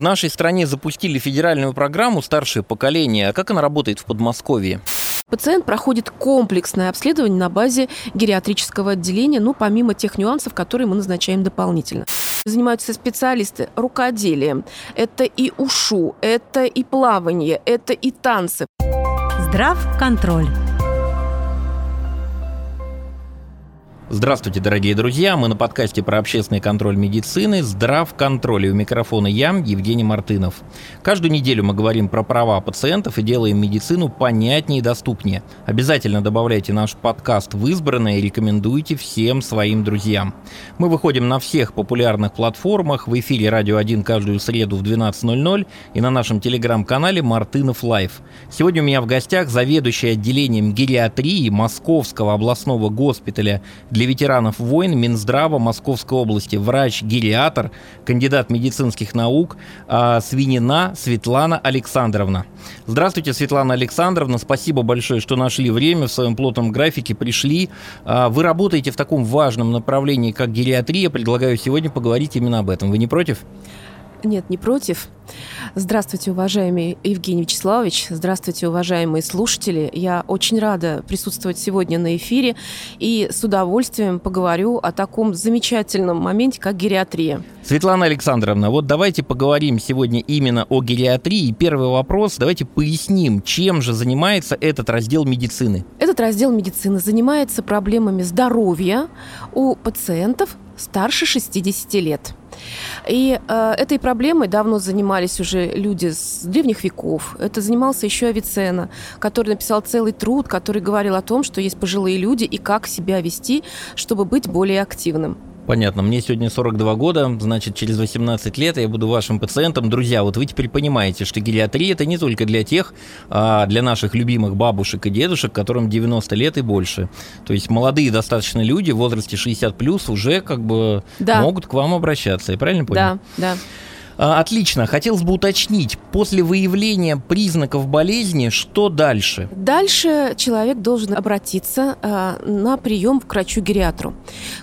В нашей стране запустили федеральную программу «Старшее поколение». А как она работает в Подмосковье? Пациент проходит комплексное обследование на базе гериатрического отделения, ну, помимо тех нюансов, которые мы назначаем дополнительно. Занимаются специалисты рукоделием. Это и ушу, это и плавание, это и танцы. Здравконтроль. Здравствуйте, дорогие друзья! Мы на подкасте про общественный контроль медицины «Здравконтроль». И у микрофона я, Евгений Мартынов. Каждую неделю мы говорим про права пациентов и делаем медицину понятнее и доступнее. Обязательно добавляйте наш подкаст в избранное и рекомендуйте всем своим друзьям. Мы выходим на всех популярных платформах, в эфире «Радио 1» каждую среду в 12.00 и на нашем телеграм-канале «Мартынов Life». Сегодня у меня в гостях заведующий отделением гериатрии Московского областного госпиталя ветеранов войн Минздрава Московской области, врач-гериатор, кандидат медицинских наук а, Свинина Светлана Александровна. Здравствуйте, Светлана Александровна, спасибо большое, что нашли время в своем плотном графике, пришли. А, вы работаете в таком важном направлении, как гериатрия, предлагаю сегодня поговорить именно об этом. Вы не против? Нет, не против. Здравствуйте, уважаемый Евгений Вячеславович. Здравствуйте, уважаемые слушатели. Я очень рада присутствовать сегодня на эфире и с удовольствием поговорю о таком замечательном моменте, как гериатрия. Светлана Александровна, вот давайте поговорим сегодня именно о гериатрии. Первый вопрос, давайте поясним, чем же занимается этот раздел медицины. Этот раздел медицины занимается проблемами здоровья у пациентов старше 60 лет. И э, этой проблемой давно занимались уже люди с древних веков. Это занимался еще Авиценна, который написал целый труд, который говорил о том, что есть пожилые люди и как себя вести, чтобы быть более активным. Понятно. Мне сегодня 42 года, значит, через 18 лет я буду вашим пациентом. Друзья, вот вы теперь понимаете, что гериатрия – это не только для тех, а для наших любимых бабушек и дедушек, которым 90 лет и больше. То есть молодые достаточно люди в возрасте 60 плюс уже как бы да. могут к вам обращаться. Я правильно понял? Да, да. А, отлично. Хотелось бы уточнить, после выявления признаков болезни, что дальше? Дальше человек должен обратиться э, на прием к врачу-гериатру.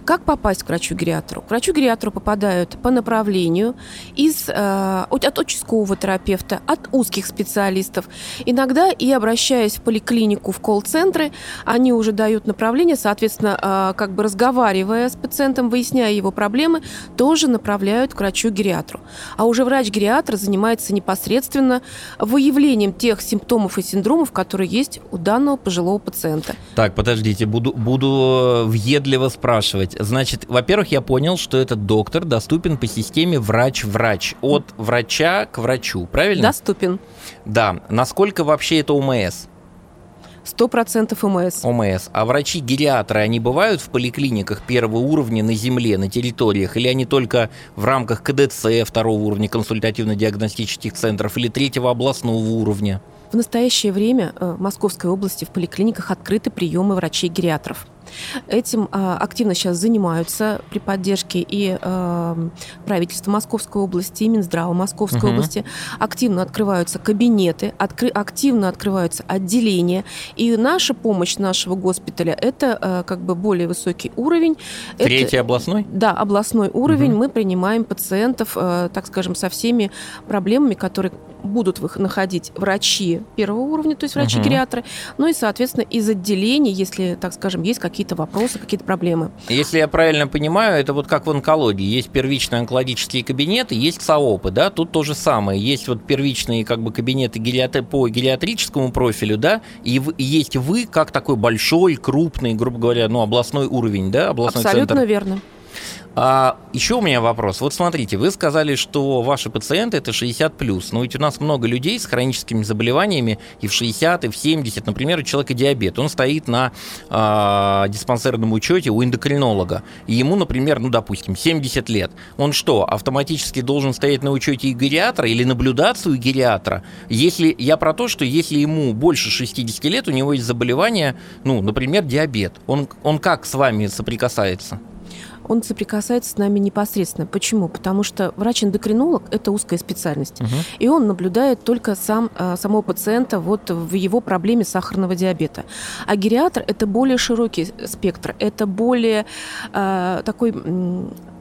Как попасть к врачу-гериатру? К врачу-гериатру попадают по направлению из, э, от участкового терапевта, от узких специалистов. Иногда и обращаясь в поликлинику, в колл-центры, они уже дают направление, соответственно, как бы разговаривая с пациентом, выясняя его проблемы, тоже направляют к врачу-гериатру. А а уже врач-гериатр занимается непосредственно выявлением тех симптомов и синдромов, которые есть у данного пожилого пациента. Так, подождите, буду, буду э, въедливо спрашивать. Значит, во-первых, я понял, что этот доктор доступен по системе врач-врач, от врача к врачу, правильно? Доступен. Да. Насколько вообще это УМС? 100% ОМС. ОМС. А врачи-гериатры, они бывают в поликлиниках первого уровня на земле, на территориях? Или они только в рамках КДЦ второго уровня консультативно-диагностических центров или третьего областного уровня? В настоящее время э, в Московской области в поликлиниках открыты приемы врачей-гериатров. Этим а, активно сейчас занимаются при поддержке и а, правительства Московской области, и Минздрава Московской угу. области. Активно открываются кабинеты, откры, активно открываются отделения. И наша помощь нашего госпиталя – это а, как бы более высокий уровень. Третий это, областной? Да, областной уровень. Угу. Мы принимаем пациентов, так скажем, со всеми проблемами, которые будут находить врачи первого уровня, то есть врачи-гериатры, угу. ну и, соответственно, из отделений, если, так скажем, есть какие-то вопросы, какие-то проблемы. Если я правильно понимаю, это вот как в онкологии. Есть первичные онкологические кабинеты, есть КСАОПы, да, тут то же самое. Есть вот первичные как бы кабинеты гериатри... по гериатрическому профилю, да, и, в... и есть вы как такой большой, крупный, грубо говоря, ну, областной уровень, да, областной Абсолютно центр. верно. А еще у меня вопрос. Вот смотрите, вы сказали, что ваши пациенты это 60 плюс. Но ведь у нас много людей с хроническими заболеваниями и в 60, и в 70. Например, у человека диабет. Он стоит на э, диспансерном учете у эндокринолога. И ему, например, ну, допустим, 70 лет. Он что, автоматически должен стоять на учете и гериатра или наблюдаться у гериатра? Если я про то, что если ему больше 60 лет, у него есть заболевание, ну, например, диабет. Он, он как с вами соприкасается? Он соприкасается с нами непосредственно. Почему? Потому что врач-эндокринолог – это узкая специальность. Угу. И он наблюдает только сам, а, самого пациента вот в его проблеме сахарного диабета. А гериатр – это более широкий спектр, это более э, такой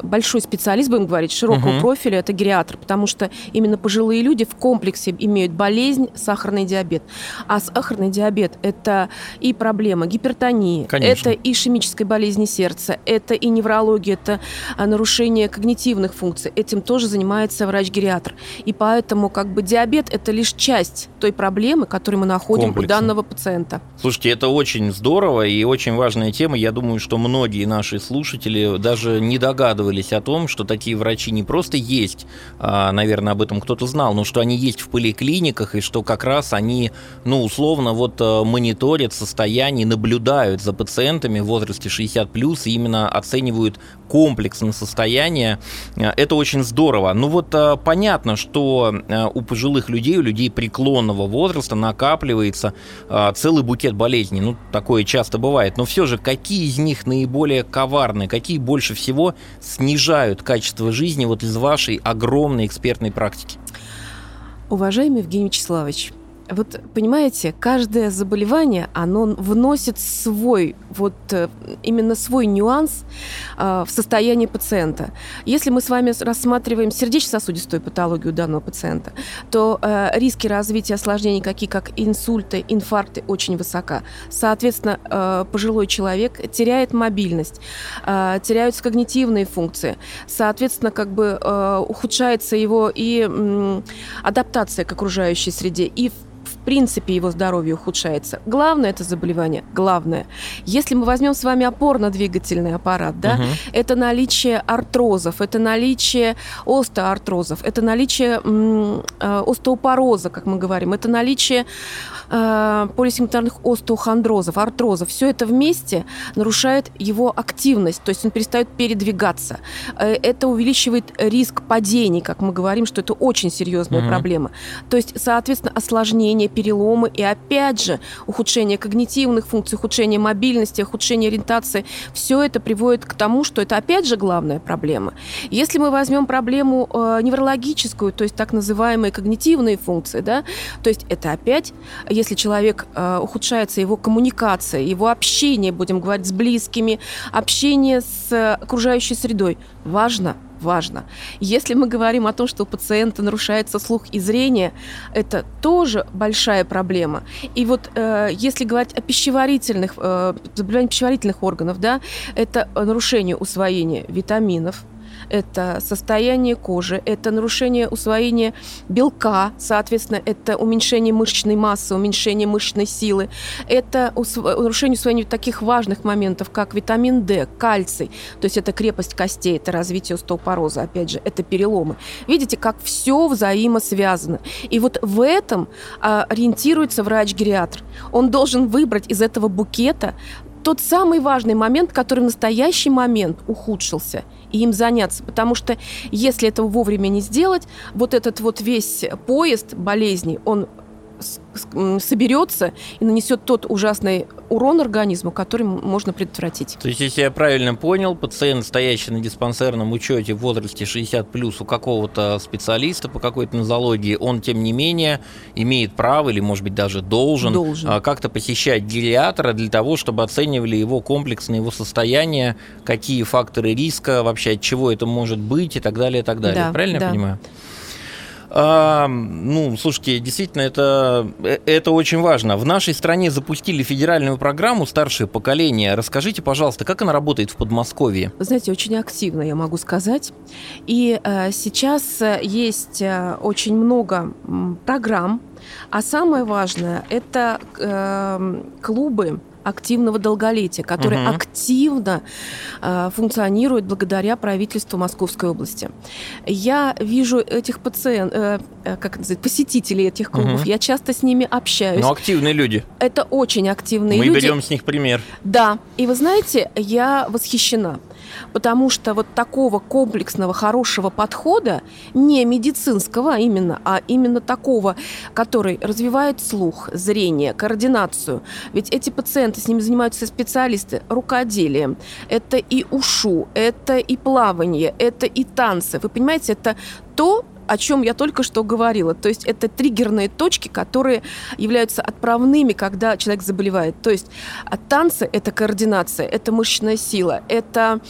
большой специалист, будем говорить, широкого угу. профиля, это гериатр, потому что именно пожилые люди в комплексе имеют болезнь сахарный диабет. А сахарный диабет – это и проблема гипертонии, Конечно. это и ишемической болезни сердца, это и неврология, это а, нарушение когнитивных функций. Этим тоже занимается врач-гериатр. И поэтому как бы диабет – это лишь часть той проблемы, которую мы находим Комплексно. у данного пациента. Слушайте, это очень здорово и очень важная тема. Я думаю, что многие наши слушатели даже не догадываются, догадывались о том, что такие врачи не просто есть, а, наверное, об этом кто-то знал, но что они есть в поликлиниках, и что как раз они, ну, условно, вот э, мониторят состояние, наблюдают за пациентами в возрасте 60+, и именно оценивают комплексно состояние. Э, это очень здорово. Ну вот э, понятно, что у пожилых людей, у людей преклонного возраста накапливается целый букет болезней. Ну, такое часто бывает. Но все же, какие из них наиболее коварные, какие больше всего снижают качество жизни вот из вашей огромной экспертной практики? Уважаемый Евгений Вячеславович, вот понимаете, каждое заболевание, оно вносит свой, вот э, именно свой нюанс э, в состояние пациента. Если мы с вами рассматриваем сердечно-сосудистую патологию данного пациента, то э, риски развития осложнений, какие как инсульты, инфаркты, очень высока. Соответственно, э, пожилой человек теряет мобильность, э, теряются когнитивные функции. Соответственно, как бы э, ухудшается его и э, адаптация к окружающей среде, и принципе его здоровье ухудшается. Главное это заболевание, главное. Если мы возьмем с вами опорно-двигательный аппарат, да, угу. это наличие артрозов, это наличие остеоартрозов, это наличие э, остеопороза, как мы говорим, это наличие э, полисимптомных остеохондрозов, артрозов. Все это вместе нарушает его активность, то есть он перестает передвигаться. Э, это увеличивает риск падений, как мы говорим, что это очень серьезная угу. проблема. То есть, соответственно, осложнение переломы и опять же ухудшение когнитивных функций, ухудшение мобильности, ухудшение ориентации. Все это приводит к тому, что это опять же главная проблема. Если мы возьмем проблему э, неврологическую, то есть так называемые когнитивные функции, да, то есть это опять, если человек э, ухудшается его коммуникация, его общение, будем говорить, с близкими, общение с окружающей средой, важно важно. Если мы говорим о том, что у пациента нарушается слух и зрение, это тоже большая проблема. И вот э, если говорить о пищеварительных, э, заболеваниях пищеварительных органов, да, это нарушение усвоения витаминов, это состояние кожи, это нарушение усвоения белка, соответственно, это уменьшение мышечной массы, уменьшение мышечной силы, это нарушение усвоения таких важных моментов, как витамин D, кальций, то есть это крепость костей, это развитие остеопороза, опять же, это переломы. Видите, как все взаимосвязано. И вот в этом а, ориентируется врач-гериатр. Он должен выбрать из этого букета тот самый важный момент, который в настоящий момент ухудшился, и им заняться. Потому что если этого вовремя не сделать, вот этот вот весь поезд болезней, он соберется и нанесет тот ужасный урон организму, который можно предотвратить. То есть, если я правильно понял, пациент, стоящий на диспансерном учете в возрасте 60 плюс у какого-то специалиста по какой-то нозологии, он, тем не менее, имеет право или, может быть, даже должен, должен. А, как-то посещать гериатора для того, чтобы оценивали его комплексно, его состояние, какие факторы риска, вообще от чего это может быть и так далее, и так далее. Да, правильно да. я понимаю? А, ну, слушайте, действительно, это, э, это очень важно. В нашей стране запустили федеральную программу «Старшее поколение». Расскажите, пожалуйста, как она работает в Подмосковье? Вы знаете, очень активно, я могу сказать. И э, сейчас э, есть э, очень много программ, а самое важное – это э, клубы, активного долголетия, который угу. активно э, функционирует благодаря правительству Московской области. Я вижу этих пациентов, э, э, как это посетителей этих клубов, угу. я часто с ними общаюсь. Но активные люди. Это очень активные Мы люди. Мы берем с них пример. Да, и вы знаете, я восхищена. Потому что вот такого комплексного, хорошего подхода, не медицинского именно, а именно такого, который развивает слух, зрение, координацию. Ведь эти пациенты, с ними занимаются специалисты рукоделием. Это и ушу, это и плавание, это и танцы. Вы понимаете, это то, о чем я только что говорила. То есть это триггерные точки, которые являются отправными, когда человек заболевает. То есть танцы – это координация, это мышечная сила, это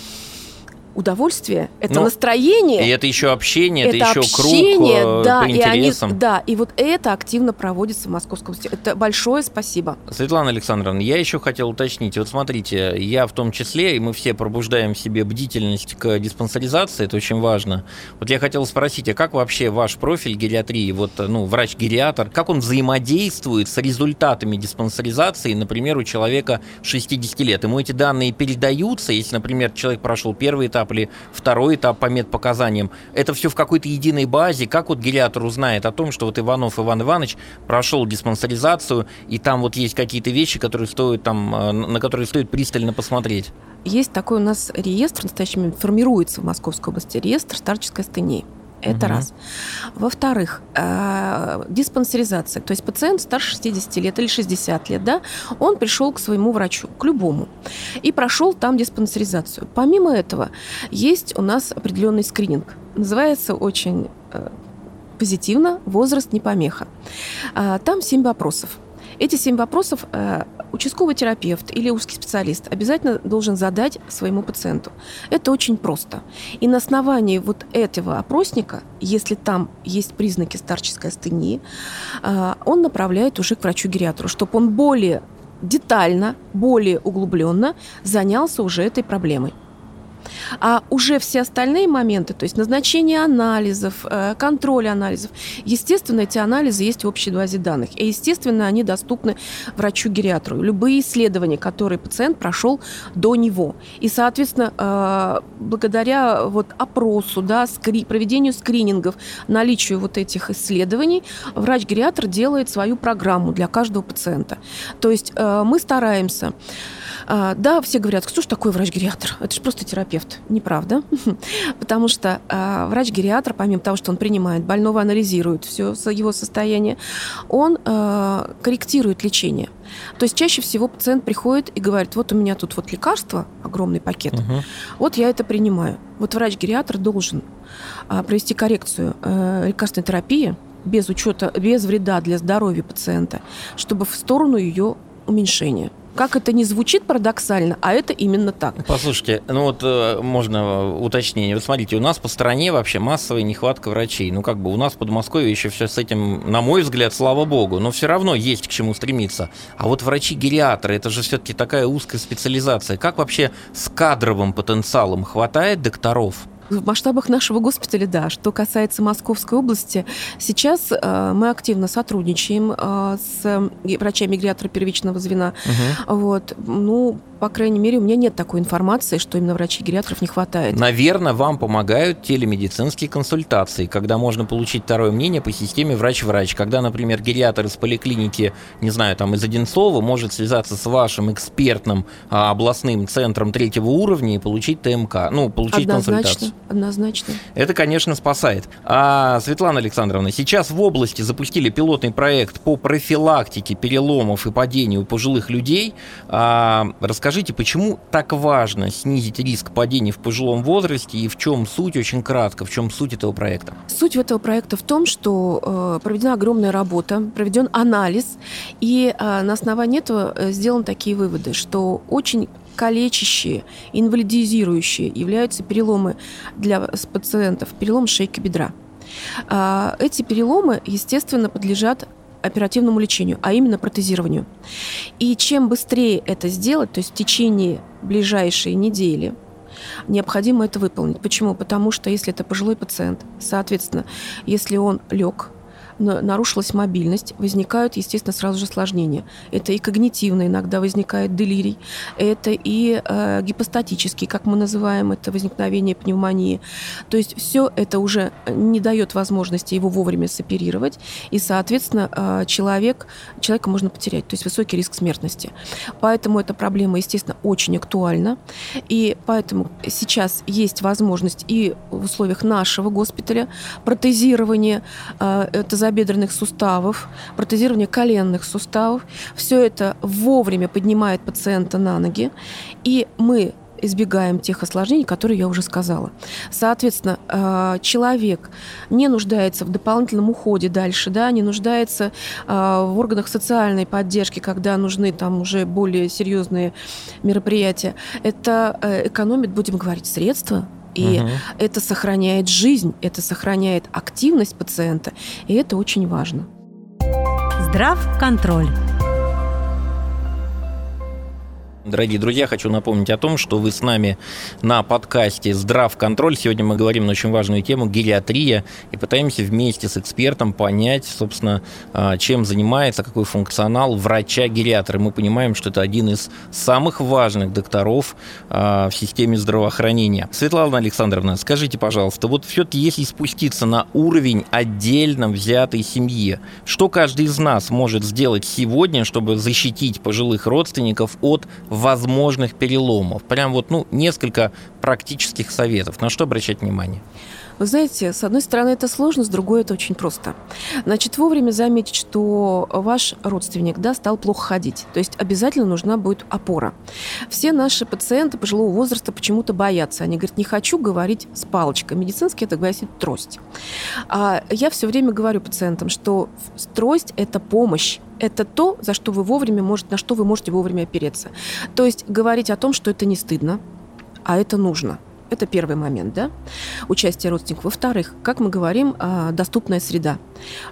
удовольствие, это ну, настроение. И это еще общение, это, это еще общение, круг да, по интересам. И они, да, и вот это активно проводится в Московской области. Это большое спасибо. Светлана Александровна, я еще хотел уточнить. Вот смотрите, я в том числе, и мы все пробуждаем в себе бдительность к диспансеризации, это очень важно. Вот я хотел спросить, а как вообще ваш профиль гериатрии, вот, ну, врач-гериатр, как он взаимодействует с результатами диспансеризации, например, у человека 60 лет? Ему эти данные передаются, если, например, человек прошел первый этап, этап или второй этап по медпоказаниям. Это все в какой-то единой базе. Как вот гериатр узнает о том, что вот Иванов Иван Иванович прошел диспансеризацию, и там вот есть какие-то вещи, которые стоит там, э, на которые стоит пристально посмотреть? Есть такой у нас реестр, в настоящий момент формируется в Московской области, реестр старческой астении. Это угу. раз. Во-вторых, э, диспансеризация. То есть пациент старше 60 лет или 60 лет, да, он пришел к своему врачу, к любому, и прошел там диспансеризацию. Помимо этого, есть у нас определенный скрининг. Называется очень э, позитивно «Возраст не помеха». Э, там 7 вопросов. Эти семь вопросов э, участковый терапевт или узкий специалист обязательно должен задать своему пациенту. Это очень просто. И на основании вот этого опросника, если там есть признаки старческой астении, э, он направляет уже к врачу-гериатру, чтобы он более детально, более углубленно занялся уже этой проблемой. А уже все остальные моменты, то есть назначение анализов, э, контроль анализов, естественно, эти анализы есть в общей базе данных. И, естественно, они доступны врачу-гериатру. Любые исследования, которые пациент прошел до него. И, соответственно, э, благодаря вот опросу, да, скри проведению скринингов, наличию вот этих исследований, врач-гериатр делает свою программу для каждого пациента. То есть э, мы стараемся а, да, все говорят, кто же такой врач-гериатр? Это же просто терапевт. Неправда. Потому что а, врач-гериатр, помимо того, что он принимает больного, анализирует все его состояние, он а, корректирует лечение. То есть чаще всего пациент приходит и говорит, вот у меня тут вот лекарство, огромный пакет, угу. вот я это принимаю. Вот врач-гериатр должен провести коррекцию э, лекарственной терапии без учета, без вреда для здоровья пациента, чтобы в сторону ее уменьшения. Как это не звучит парадоксально, а это именно так. Послушайте, ну вот э, можно уточнение. Вот смотрите, у нас по стране вообще массовая нехватка врачей. Ну как бы у нас в Подмосковье еще все с этим, на мой взгляд, слава богу, но все равно есть к чему стремиться. А вот врачи-гериатры, это же все-таки такая узкая специализация. Как вообще с кадровым потенциалом хватает докторов? В масштабах нашего госпиталя, да. Что касается Московской области, сейчас э, мы активно сотрудничаем э, с врачами гериатра первичного звена. Угу. Вот. Ну, по крайней мере, у меня нет такой информации, что именно врачей-гериатров не хватает. Наверное, вам помогают телемедицинские консультации, когда можно получить второе мнение по системе врач-врач. Когда, например, гериатр из поликлиники, не знаю, там из Одинцова может связаться с вашим экспертным а, областным центром третьего уровня и получить ТМК, ну, получить однозначно, консультацию. Однозначно. Это, конечно, спасает. А, Светлана Александровна, сейчас в области запустили пилотный проект по профилактике переломов и падений у пожилых людей. А, расскажите, Скажите, почему так важно снизить риск падений в пожилом возрасте и в чем суть, очень кратко, в чем суть этого проекта? Суть этого проекта в том, что э, проведена огромная работа, проведен анализ, и э, на основании этого э, сделаны такие выводы, что очень калечащие, инвалидизирующие являются переломы для пациентов, перелом шейки бедра. Э, эти переломы, естественно, подлежат оперативному лечению, а именно протезированию. И чем быстрее это сделать, то есть в течение ближайшей недели, необходимо это выполнить. Почему? Потому что если это пожилой пациент, соответственно, если он лег, нарушилась мобильность, возникают, естественно, сразу же осложнения. Это и когнитивно, иногда возникает делирий, это и э, гипостатический, как мы называем это, возникновение пневмонии. То есть все это уже не дает возможности его вовремя соперировать, и, соответственно, э, человек, человека можно потерять, то есть высокий риск смертности. Поэтому эта проблема, естественно, очень актуальна, и поэтому сейчас есть возможность и в условиях нашего госпиталя протезирования э, тазобедренных суставов, протезирование коленных суставов. Все это вовремя поднимает пациента на ноги, и мы избегаем тех осложнений, которые я уже сказала. Соответственно, э, человек не нуждается в дополнительном уходе дальше, да, не нуждается э, в органах социальной поддержки, когда нужны там уже более серьезные мероприятия. Это э, экономит, будем говорить, средства, и угу. это сохраняет жизнь, это сохраняет активность пациента, и это очень важно. Здрав контроль. Дорогие друзья, хочу напомнить о том, что вы с нами на подкасте «Здрав контроль». Сегодня мы говорим на очень важную тему – гериатрия, и пытаемся вместе с экспертом понять, собственно, а, чем занимается, какой функционал врача-гериатра. Мы понимаем, что это один из самых важных докторов а, в системе здравоохранения. Светлана Александровна, скажите, пожалуйста, вот все-таки если спуститься на уровень отдельно взятой семьи, что каждый из нас может сделать сегодня, чтобы защитить пожилых родственников от возможных переломов. Прям вот, ну, несколько практических советов. На что обращать внимание? Вы знаете, с одной стороны это сложно, с другой это очень просто. Значит, вовремя заметить, что ваш родственник да, стал плохо ходить. То есть обязательно нужна будет опора. Все наши пациенты пожилого возраста почему-то боятся. Они говорят, не хочу говорить с палочкой. Медицински это гласит трость. А я все время говорю пациентам, что трость – это помощь это то, за что вы вовремя можете, на что вы можете вовремя опереться. То есть говорить о том, что это не стыдно, а это нужно. Это первый момент, да, участие родственников. Во-вторых, как мы говорим, а, доступная среда.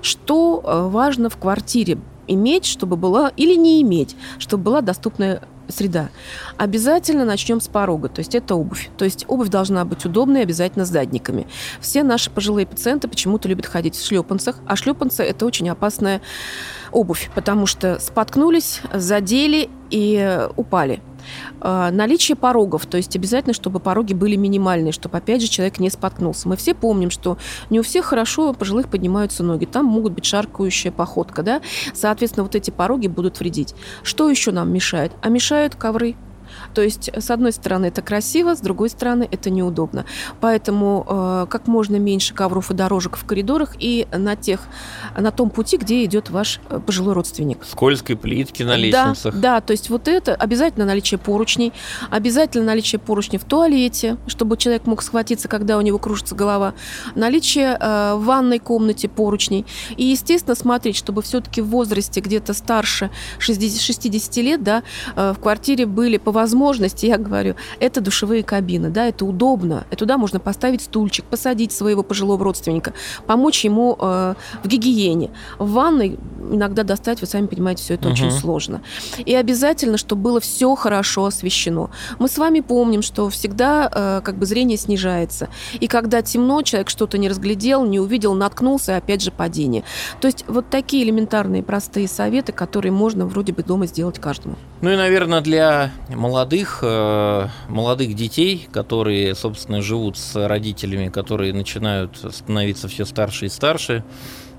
Что а, важно в квартире иметь, чтобы была, или не иметь, чтобы была доступная среда. Обязательно начнем с порога, то есть это обувь. То есть обувь должна быть удобной, обязательно с задниками. Все наши пожилые пациенты почему-то любят ходить в шлепанцах, а шлепанцы это очень опасная обувь, потому что споткнулись, задели и упали. А, наличие порогов, то есть обязательно, чтобы пороги были минимальные, чтобы, опять же, человек не споткнулся. Мы все помним, что не у всех хорошо пожилых поднимаются ноги, там могут быть шаркающая походка, да, соответственно, вот эти пороги будут вредить. Что еще нам мешает? А мешают ковры, то есть, с одной стороны, это красиво, с другой стороны, это неудобно. Поэтому э, как можно меньше ковров и дорожек в коридорах и на, тех, на том пути, где идет ваш э, пожилой родственник. Скользкой плитки на лестницах. Да, да, то есть вот это обязательно наличие поручней, обязательно наличие поручней в туалете, чтобы человек мог схватиться, когда у него кружится голова, наличие э, в ванной комнате поручней. И, естественно, смотреть, чтобы все-таки в возрасте где-то старше 60, 60 лет, да, э, в квартире были по возможности, я говорю, это душевые кабины, да, это удобно. И туда можно поставить стульчик, посадить своего пожилого родственника, помочь ему э, в гигиене. В ванной иногда достать, вы сами понимаете, все это угу. очень сложно. И обязательно, чтобы было все хорошо освещено. Мы с вами помним, что всегда э, как бы зрение снижается. И когда темно, человек что-то не разглядел, не увидел, наткнулся, опять же падение. То есть вот такие элементарные простые советы, которые можно вроде бы дома сделать каждому. Ну и, наверное, для молодых, э, молодых детей, которые, собственно, живут с родителями, которые начинают становиться все старше и старше,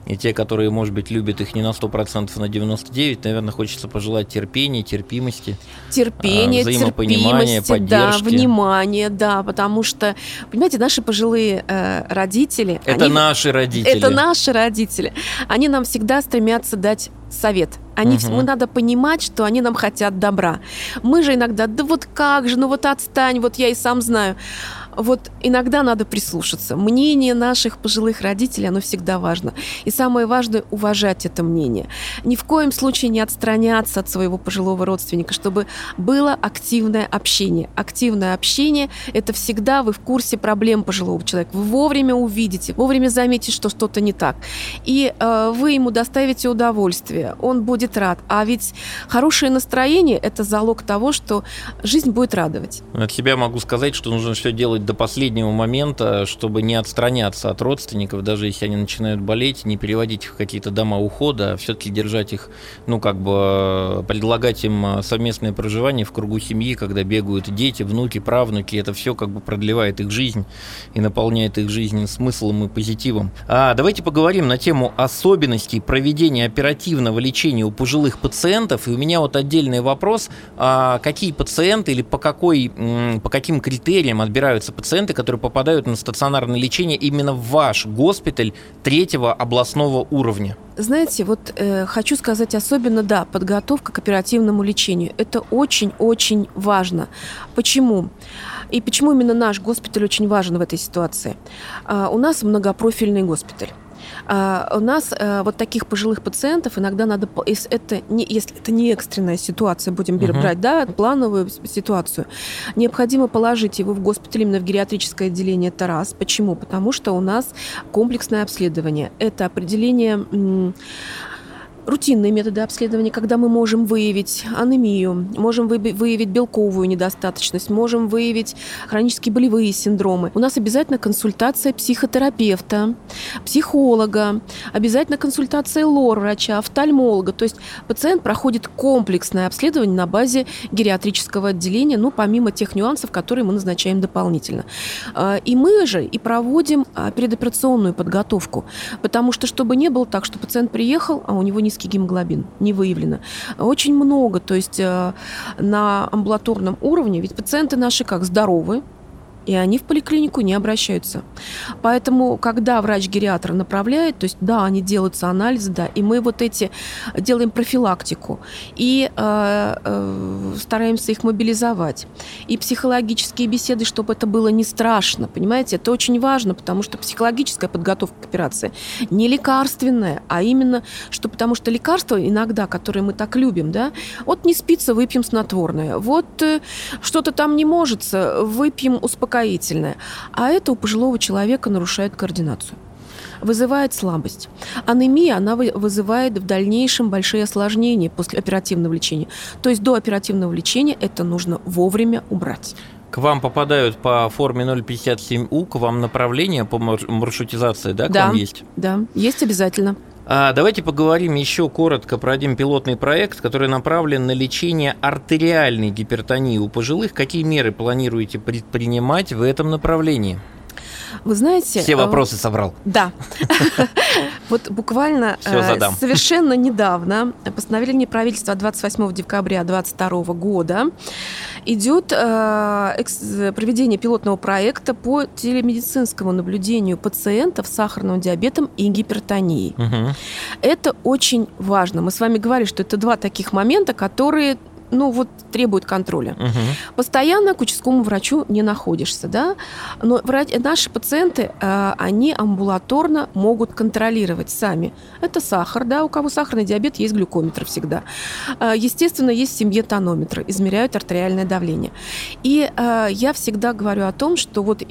и те, которые, может быть, любят их не на 100%, а на 99%, наверное, хочется пожелать терпения, терпимости. Терпения, а, взаимопонимания, терпимости, поддержки. да, внимания, да, потому что, понимаете, наши пожилые э, родители... Это они, наши родители. Это наши родители. Они нам всегда стремятся дать совет. Они, угу. Мы надо понимать, что они нам хотят добра. Мы же иногда, да вот как же, ну вот отстань, вот я и сам знаю вот иногда надо прислушаться. Мнение наших пожилых родителей, оно всегда важно. И самое важное – уважать это мнение. Ни в коем случае не отстраняться от своего пожилого родственника, чтобы было активное общение. Активное общение – это всегда вы в курсе проблем пожилого человека. Вы вовремя увидите, вовремя заметите, что что-то не так. И э, вы ему доставите удовольствие, он будет рад. А ведь хорошее настроение – это залог того, что жизнь будет радовать. От себя могу сказать, что нужно все делать до последнего момента, чтобы не отстраняться от родственников, даже если они начинают болеть, не переводить их в какие-то дома ухода, а все-таки держать их, ну, как бы предлагать им совместное проживание в кругу семьи, когда бегают дети, внуки, правнуки, это все как бы продлевает их жизнь и наполняет их жизнь смыслом и позитивом. А давайте поговорим на тему особенностей проведения оперативного лечения у пожилых пациентов. И у меня вот отдельный вопрос, а какие пациенты или по, какой, по каким критериям отбираются пациенты, которые попадают на стационарное лечение именно в ваш госпиталь третьего областного уровня? Знаете, вот э, хочу сказать особенно, да, подготовка к оперативному лечению. Это очень-очень важно. Почему? И почему именно наш госпиталь очень важен в этой ситуации? А, у нас многопрофильный госпиталь. А, у нас а, вот таких пожилых пациентов иногда надо, если это не, если это не экстренная ситуация, будем uh-huh. брать, да, плановую ситуацию, необходимо положить его в госпиталь именно в гериатрическое отделение. Это раз. Почему? Потому что у нас комплексное обследование. Это определение рутинные методы обследования, когда мы можем выявить анемию, можем выявить белковую недостаточность, можем выявить хронические болевые синдромы. У нас обязательно консультация психотерапевта, психолога, обязательно консультация лор-врача, офтальмолога. То есть пациент проходит комплексное обследование на базе гериатрического отделения, ну, помимо тех нюансов, которые мы назначаем дополнительно. А, и мы же и проводим а, предоперационную подготовку, потому что чтобы не было так, что пациент приехал, а у него не низкий гемоглобин, не выявлено. Очень много, то есть э, на амбулаторном уровне, ведь пациенты наши как здоровы, и они в поликлинику не обращаются. Поэтому, когда врач-гериатр направляет, то есть, да, они делаются анализы, да, и мы вот эти делаем профилактику и э, э, стараемся их мобилизовать. И психологические беседы, чтобы это было не страшно, понимаете, это очень важно, потому что психологическая подготовка к операции не лекарственная, а именно, что потому что лекарства иногда, которые мы так любим, да, вот не спится, выпьем снотворное, вот э, что-то там не может, выпьем успокоительное, успокоительное. А это у пожилого человека нарушает координацию вызывает слабость. Анемия, она вызывает в дальнейшем большие осложнения после оперативного лечения. То есть до оперативного лечения это нужно вовремя убрать. К вам попадают по форме 057У, к вам направление по маршрутизации, да, к да, вам есть? Да, есть обязательно. А давайте поговорим еще коротко про один пилотный проект, который направлен на лечение артериальной гипертонии у пожилых. Какие меры планируете предпринимать в этом направлении? Вы знаете... Все а, вопросы собрал. Да. Вот буквально э, совершенно недавно постановление правительства 28 декабря 2022 года идет э, проведение пилотного проекта по телемедицинскому наблюдению пациентов с сахарным диабетом и гипертонией. Это очень важно. Мы с вами говорили, что это два таких момента, которые ну вот требует контроля. Угу. Постоянно к участковому врачу не находишься, да, но врач, наши пациенты, э, они амбулаторно могут контролировать сами. Это сахар, да, у кого сахарный диабет, есть глюкометр всегда. Э, естественно, есть в семье тонометр, измеряют артериальное давление. И э, я всегда говорю о том, что вот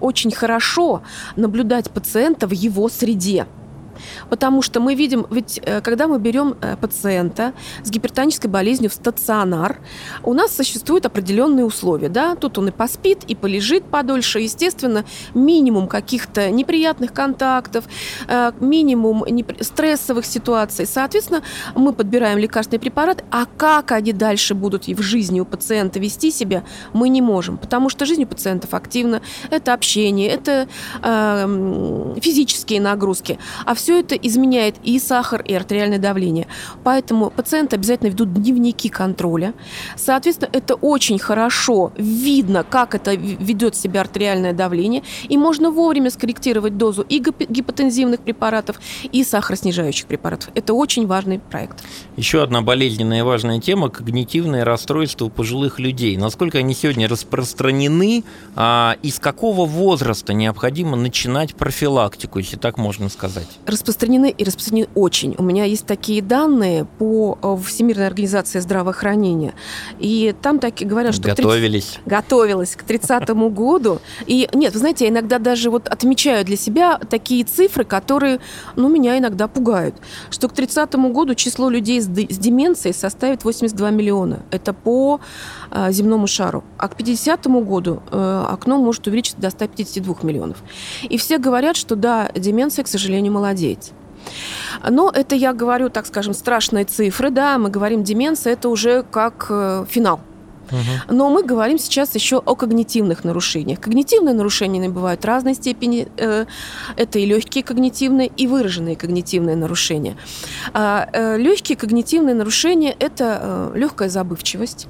очень хорошо наблюдать пациента в его среде. Потому что мы видим, ведь э, когда мы берем э, пациента с гипертонической болезнью в стационар, у нас существуют определенные условия. Да? Тут он и поспит, и полежит подольше. Естественно, минимум каких-то неприятных контактов, э, минимум стрессовых ситуаций. Соответственно, мы подбираем лекарственный препарат, а как они дальше будут в жизни у пациента вести себя, мы не можем. Потому что жизнь у пациентов активна. Это общение, это э, физические нагрузки. А все это изменяет и сахар, и артериальное давление. Поэтому пациенты обязательно ведут дневники контроля. Соответственно, это очень хорошо видно, как это ведет себя артериальное давление. И можно вовремя скорректировать дозу и гипотензивных препаратов, и сахароснижающих препаратов. Это очень важный проект. Еще одна болезненная и важная тема – когнитивные расстройства у пожилых людей. Насколько они сегодня распространены, а, и с какого возраста необходимо начинать профилактику, если так можно сказать? Распространены и распространены очень. У меня есть такие данные по э, Всемирной организации здравоохранения. И там такие говорят, что... Готовились. 30... Готовилась к 30 году. И нет, вы знаете, я иногда даже вот отмечаю для себя такие цифры, которые, ну, меня иногда пугают. Что к 30 году число людей с, с деменцией составит 82 миллиона. Это по э, земному шару. А к 50 году э, окно может увеличиться до 152 миллионов. И все говорят, что да, деменция, к сожалению, молодеет. Но это я говорю, так скажем, страшные цифры, да, мы говорим деменция, это уже как э, но мы говорим сейчас еще о когнитивных нарушениях. Когнитивные нарушения бывают разной степени. Э, это и легкие когнитивные, и выраженные когнитивные нарушения. А, э, легкие когнитивные нарушения – это э, легкая забывчивость.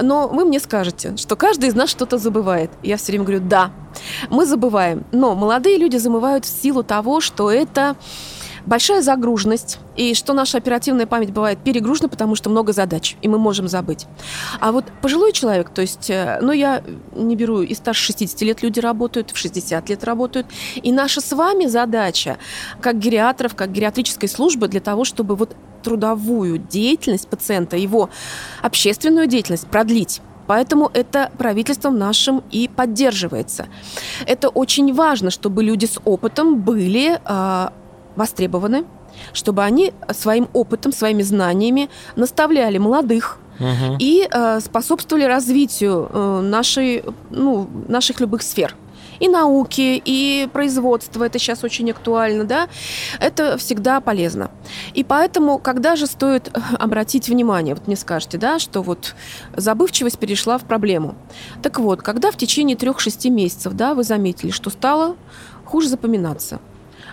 Но вы мне скажете, что каждый из нас что-то забывает. Я все время говорю, да, мы забываем. Но молодые люди забывают в силу того, что это большая загруженность, и что наша оперативная память бывает перегружена, потому что много задач, и мы можем забыть. А вот пожилой человек, то есть, э, ну, я не беру, и старше 60 лет люди работают, в 60 лет работают, и наша с вами задача, как гериатров, как гериатрической службы, для того, чтобы вот трудовую деятельность пациента, его общественную деятельность продлить. Поэтому это правительством нашим и поддерживается. Это очень важно, чтобы люди с опытом были э, востребованы, чтобы они своим опытом, своими знаниями наставляли молодых, угу. и э, способствовали развитию э, нашей, ну, наших любых сфер и науки, и производства, это сейчас очень актуально, да, это всегда полезно. И поэтому, когда же стоит э, обратить внимание, вот мне скажете, да, что вот забывчивость перешла в проблему. Так вот, когда в течение трех-шести месяцев, да, вы заметили, что стало хуже запоминаться,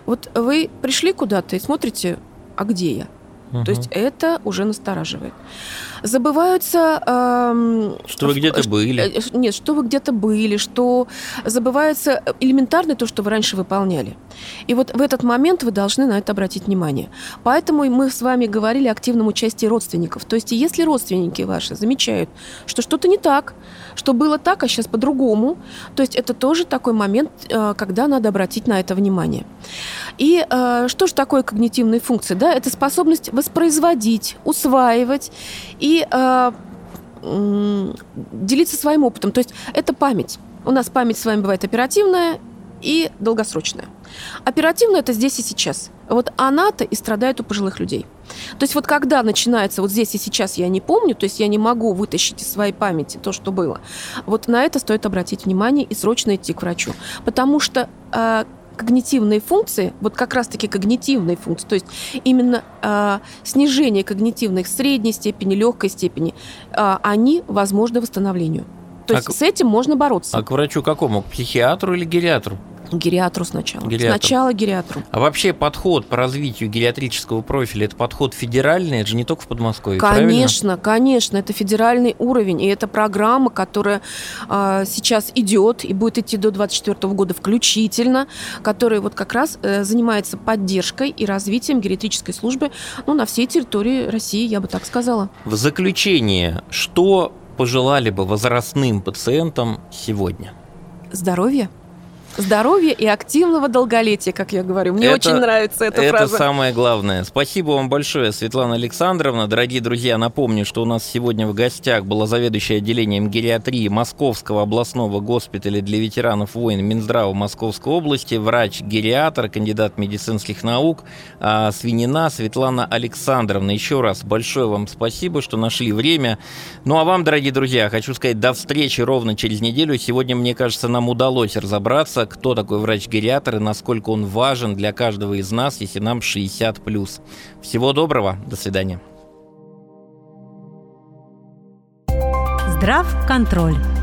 вот вы пришли куда-то и смотрите, а где я? Угу. То есть это уже настораживает. Забываются... Эм, что вы где-то были. Э, нет, что вы где-то были, что забывается элементарно то, что вы раньше выполняли. И вот в этот момент вы должны на это обратить внимание. Поэтому мы с вами говорили о активном участии родственников. То есть если родственники ваши замечают, что что-то не так, что было так, а сейчас по-другому, то есть это тоже такой момент, э, когда надо обратить на это внимание. И э, что же такое когнитивные функции? Да? Это способность воспроизводить, усваивать и э, делиться своим опытом. То есть это память. У нас память с вами бывает оперативная и долгосрочная. Оперативная – это здесь и сейчас. Вот она-то и страдает у пожилых людей. То есть вот когда начинается вот здесь и сейчас я не помню, то есть я не могу вытащить из своей памяти то, что было, вот на это стоит обратить внимание и срочно идти к врачу. Потому что э, когнитивные функции, вот как раз-таки когнитивные функции, то есть именно э, снижение когнитивных средней степени, легкой степени, э, они возможны восстановлению. То а есть к... с этим можно бороться. А к врачу какому? К психиатру или гериатру? Гериатру сначала. Гериатру. Сначала гериатру. А вообще подход по развитию гериатрического профиля это подход федеральный, это же не только в Подмосковье. Конечно, правильно? конечно, это федеральный уровень, и это программа, которая э, сейчас идет и будет идти до 2024 года включительно, которая вот как раз э, занимается поддержкой и развитием гериатрической службы ну, на всей территории России, я бы так сказала. В заключение, что пожелали бы возрастным пациентам сегодня? Здоровья здоровья и активного долголетия, как я говорю. Мне это, очень нравится эта это фраза. Это самое главное. Спасибо вам большое, Светлана Александровна. Дорогие друзья, напомню, что у нас сегодня в гостях была заведующая отделением гериатрии Московского областного госпиталя для ветеранов войн Минздрава Московской области, врач-гериатр, кандидат медицинских наук а, Свинина Светлана Александровна. Еще раз большое вам спасибо, что нашли время. Ну а вам, дорогие друзья, хочу сказать до встречи ровно через неделю. Сегодня, мне кажется, нам удалось разобраться, кто такой врач-гериатр и насколько он важен для каждого из нас, если нам 60+. Всего доброго, до свидания. Здрав контроль.